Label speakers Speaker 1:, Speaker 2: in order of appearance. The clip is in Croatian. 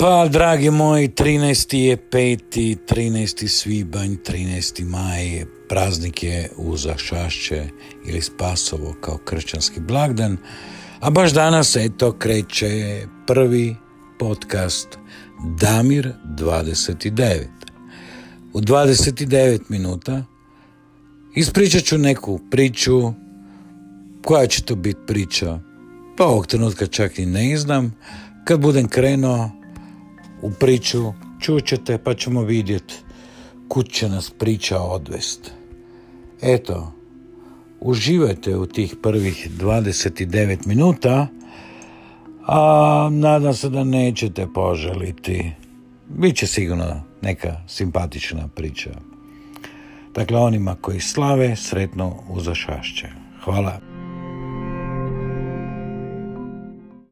Speaker 1: Pa, dragi moji, 13. je 5. 13. svibanj, 13. maj, praznik je uza šašće ili spasovo kao kršćanski blagdan, a baš danas, eto, kreće prvi podcast Damir 29. U 29 minuta ispričat ću neku priču, koja će to biti priča, pa ovog trenutka čak i ne znam, kad budem krenuo u priču, čućete pa ćemo vidjeti kud će nas priča odvest. Eto, uživajte u tih prvih 29 minuta, a nadam se da nećete poželiti. Biće sigurno neka simpatična priča. Dakle, onima koji slave, sretno uzašašće. Hvala.